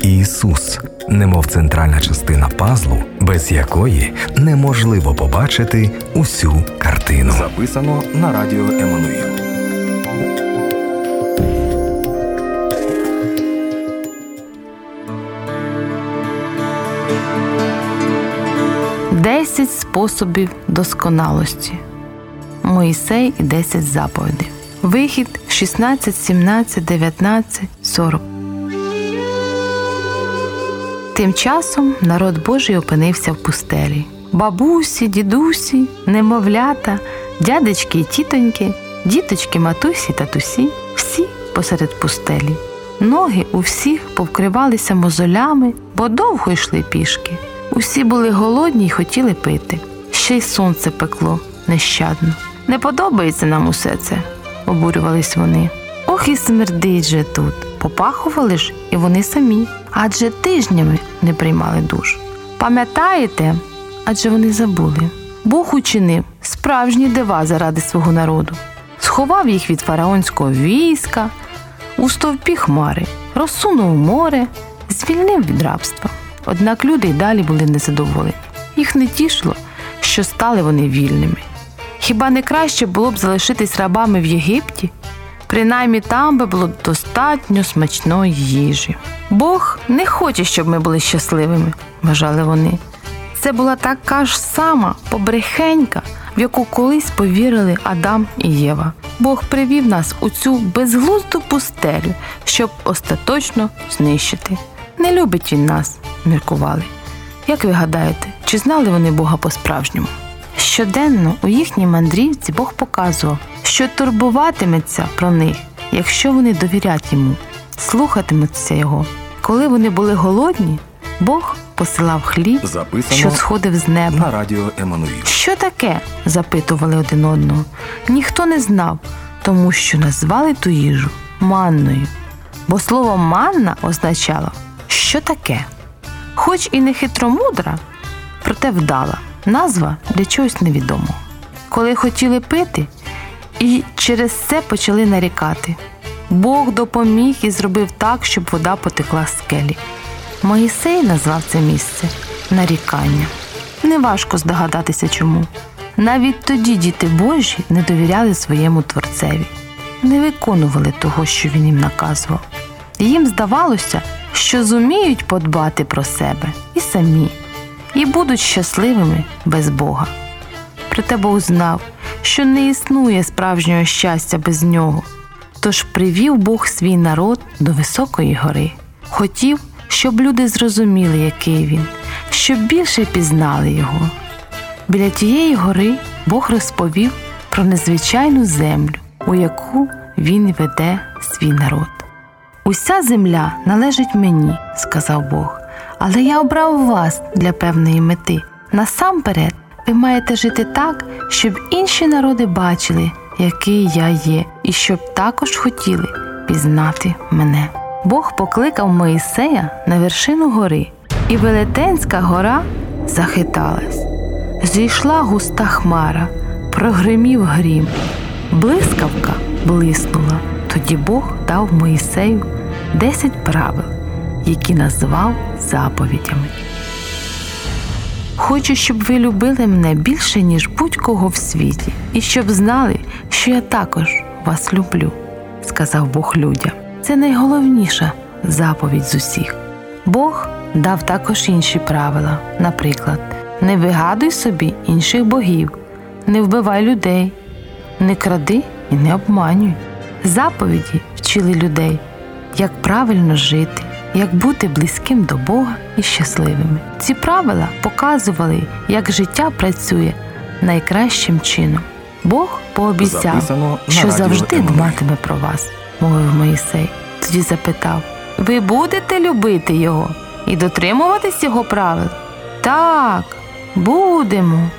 Ісус, немов центральна частина пазлу, без якої неможливо побачити усю картину. Записано на радіо Еммануїл. Десять способів досконалості. Моїсей і 10 заповідей. Вихід 16, 17, 19, 40. Тим часом народ Божий опинився в пустелі. Бабусі, дідусі, немовлята, дядечки і тітоньки, діточки, матусі, татусі всі посеред пустелі. Ноги у всіх повкривалися мозолями, бо довго йшли пішки. Усі були голодні й хотіли пити. Ще й сонце пекло нещадно. Не подобається нам усе це, обурювались вони. Ох і смердить же тут. Попахували ж і вони самі, адже тижнями не приймали душ. Пам'ятаєте? Адже вони забули. Бог учинив справжні дива заради свого народу, сховав їх від фараонського війська, у стовпі хмари, розсунув море, звільнив від рабства. Однак люди й далі були незадоволені. Їх не тішило, що стали вони вільними. Хіба не краще було б залишитись рабами в Єгипті? Принаймні там би було достатньо смачної їжі. Бог не хоче, щоб ми були щасливими, вважали вони. Це була така ж сама побрехенька, в яку колись повірили Адам і Єва. Бог привів нас у цю безглузду пустелю, щоб остаточно знищити. Не любить він нас, міркували. Як ви гадаєте, чи знали вони Бога по-справжньому? Щоденно у їхній мандрівці Бог показував, що турбуватиметься про них, якщо вони довірять йому, слухатимуться його. Коли вони були голодні, Бог посилав хліб, Записано що сходив з неба. на радіо Еммануїл. Що таке? запитували один одного. Ніхто не знав, тому що назвали ту їжу манною. Бо слово манна означало що таке. Хоч і не хитромудра, проте вдала назва для чогось невідомого. Коли хотіли пити, і через це почали нарікати. Бог допоміг і зробив так, щоб вода потекла з скелі. Моїсей назвав це місце нарікання. Неважко здогадатися чому. Навіть тоді діти Божі не довіряли своєму творцеві, не виконували того, що він їм наказував. Їм здавалося, що зуміють подбати про себе і самі, і будуть щасливими без Бога. Проте Бог знав, що не існує справжнього щастя без нього. Тож привів Бог свій народ до високої гори. Хотів, щоб люди зрозуміли, який він, щоб більше пізнали його. Біля тієї гори Бог розповів про незвичайну землю, у яку він веде свій народ. Уся земля належить мені, сказав Бог, але я обрав вас для певної мети. Насамперед, ви маєте жити так, щоб інші народи бачили, який я є, і щоб також хотіли пізнати мене. Бог покликав Моїсея на вершину гори, і Велетенська гора захиталась. Зійшла густа хмара, прогримів грім, блискавка блиснула. Тоді Бог дав Моїсею десять правил, які назвав заповідями. Хочу, щоб ви любили мене більше, ніж будь-кого в світі, і щоб знали, що я також вас люблю, сказав Бог людям. Це найголовніша заповідь з усіх. Бог дав також інші правила, наприклад, не вигадуй собі інших богів, не вбивай людей, не кради і не обманюй. Заповіді вчили людей, як правильно жити, як бути близьким до Бога і щасливими. Ці правила показували, як життя працює найкращим чином. Бог пообіцяв, Записано що завжди дбатиме про вас, мовив Моїсей. Тоді запитав: Ви будете любити його і дотримуватись його правил? Так, будемо,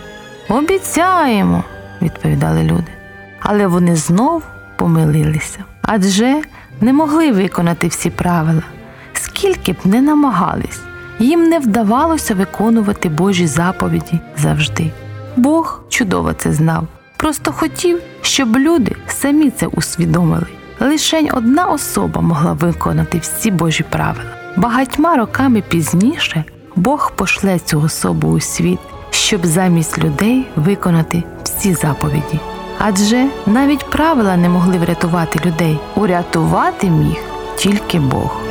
обіцяємо, відповідали люди. Але вони знов помилилися, адже не могли виконати всі правила. Скільки б не намагались, їм не вдавалося виконувати Божі заповіді завжди. Бог чудово це знав, просто хотів, щоб люди самі це усвідомили. Лишень одна особа могла виконати всі Божі правила. Багатьма роками пізніше Бог пошле цю особу у світ, щоб замість людей виконати всі заповіді. Адже навіть правила не могли врятувати людей. Урятувати міг тільки Бог.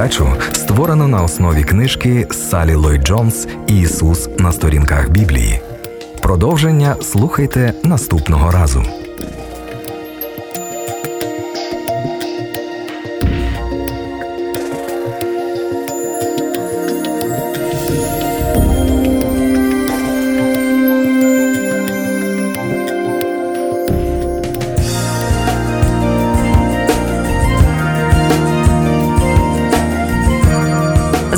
Передачу створено на основі книжки Салі Ллойд Джонс Ісус на сторінках Біблії. Продовження слухайте наступного разу.